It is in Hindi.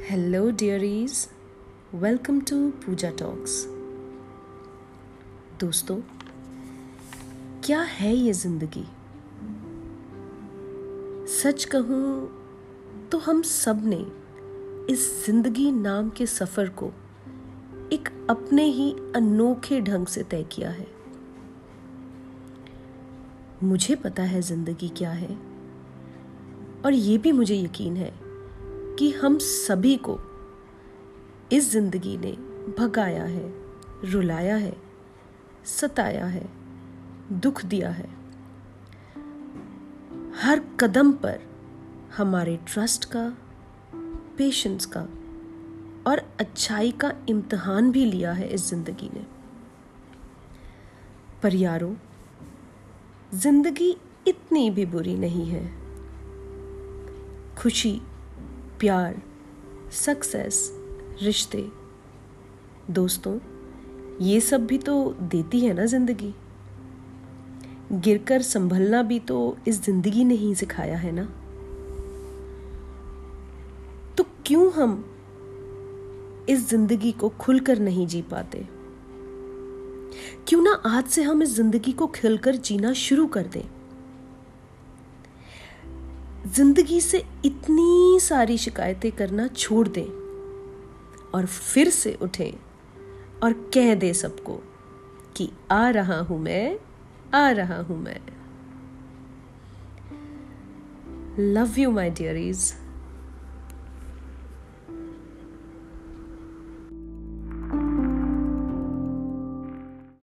Hello, dearies. Welcome to Puja Talks. दोस्तों क्या है ये ज़िंदगी सच कहूँ तो हम सबने इस ज़िंदगी नाम के सफ़र को एक अपने ही अनोखे ढंग से तय किया है मुझे पता है ज़िंदगी क्या है और ये भी मुझे यकीन है कि हम सभी को इस ज़िंदगी ने भगाया है, रुलाया है, सताया है, दुख दिया है। हर कदम पर हमारे ट्रस्ट का पेशेंस का और अच्छाई का इम्तहान भी लिया है इस ज़िंदगी ने। पर यारो, ज़िंदगी इतनी भी बुरी नहीं है। खुशी प्यार सक्सेस रिश्ते। दोस्तों, ये सब भी तो देती है ना ज़िंदगी। गिरकर संभलना भी तो इस ज़िंदगी ने ही सिखाया है ना। तो क्यों हम इस ज़िंदगी को खुलकर नहीं जी पाते? क्यों ना आज से हम इस ज़िंदगी को खिलकर जीना शुरू कर दें? ज़िंदगी से इतनी सारी शिकायतें करना छोड़ दें और फिर से उठें और कह दे सबको कि आ रहा हूँ मैं, आ रहा हूँ मैं। Love you my डियरीज़